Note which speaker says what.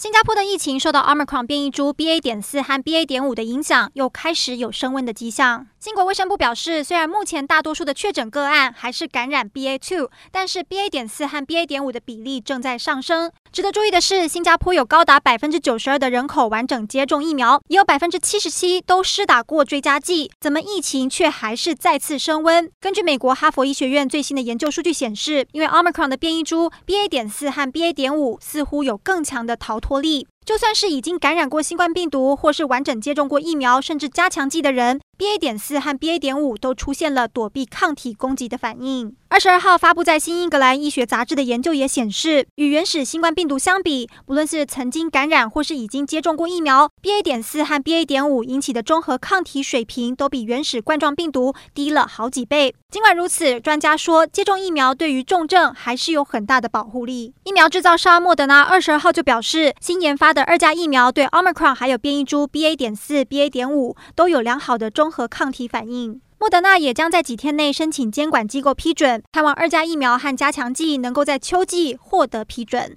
Speaker 1: 新加坡的疫情受到 Omicron 变异株 BA. 点四和 BA. 点五的影响，又开始有升温的迹象。新国卫生部表示，虽然目前大多数的确诊个案还是感染 BA two，但是 BA. 点四和 BA. 点五的比例正在上升。值得注意的是，新加坡有高达百分之九十二的人口完整接种疫苗，也有百分之七十七都施打过追加剂，怎么疫情却还是再次升温？根据美国哈佛医学院最新的研究数据显示，因为 Omicron 的变异株 BA. 点四和 BA. 点五似乎有更强的逃脱活力。就算是已经感染过新冠病毒，或是完整接种过疫苗，甚至加强剂的人，BA. 点四和 BA. 点五都出现了躲避抗体攻击的反应。二十二号发布在《新英格兰医学杂志》的研究也显示，与原始新冠病毒相比，不论是曾经感染或是已经接种过疫苗，BA. 点四和 BA. 点五引起的中和抗体水平都比原始冠状病毒低了好几倍。尽管如此，专家说，接种疫苗对于重症还是有很大的保护力。疫苗制造商莫德纳二十二号就表示，新研发的二价疫苗对 Omicron 还有变异株 BA. 点四、BA. 点五都有良好的中和抗体反应。莫德纳也将在几天内申请监管机构批准，盼望二价疫苗和加强剂能够在秋季获得批准。